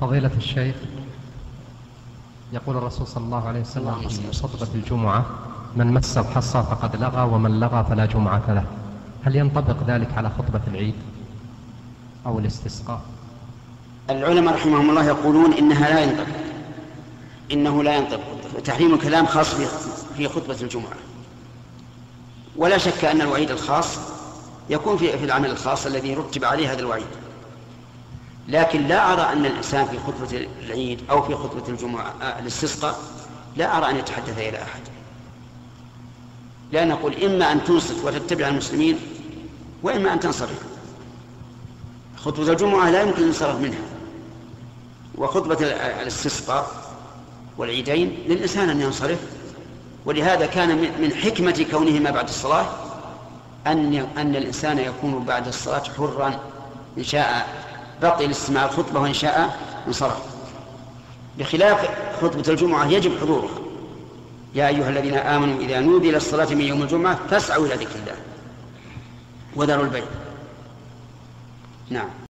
فضيلة الشيخ يقول الرسول صلى الله عليه وسلم في خطبة الجمعة من مس الحصى فقد لغى ومن لغى فلا جمعة له. هل ينطبق ذلك على خطبة العيد أو الاستسقاء؟ العلماء رحمهم الله يقولون إنها لا ينطبق إنه لا ينطبق. تحريم الكلام خاص في خطبة الجمعة. ولا شك أن الوعيد الخاص يكون في العمل الخاص الذي رتب عليه هذا الوعيد. لكن لا أرى أن الإنسان في خطبة العيد أو في خطبة الجمعة آه، الاستسقاء لا أرى أن يتحدث إلى أحد. لا نقول إما أن تنصت وتتبع المسلمين وإما أن تنصرف. خطبة الجمعة لا يمكن الانصراف منها. وخطبة الاستسقاء والعيدين للإنسان أن ينصرف. ولهذا كان من حكمة كونهما بعد الصلاة أن أن الإنسان يكون بعد الصلاة حرا إن شاء بقي لاستماع الخطبة وإن شاء انصرف. بخلاف خطبة الجمعة يجب حضورها. يا أيها الذين آمنوا إذا نودي للصلاة من يوم الجمعة فاسعوا إلى ذكر الله. وذروا البيع. نعم.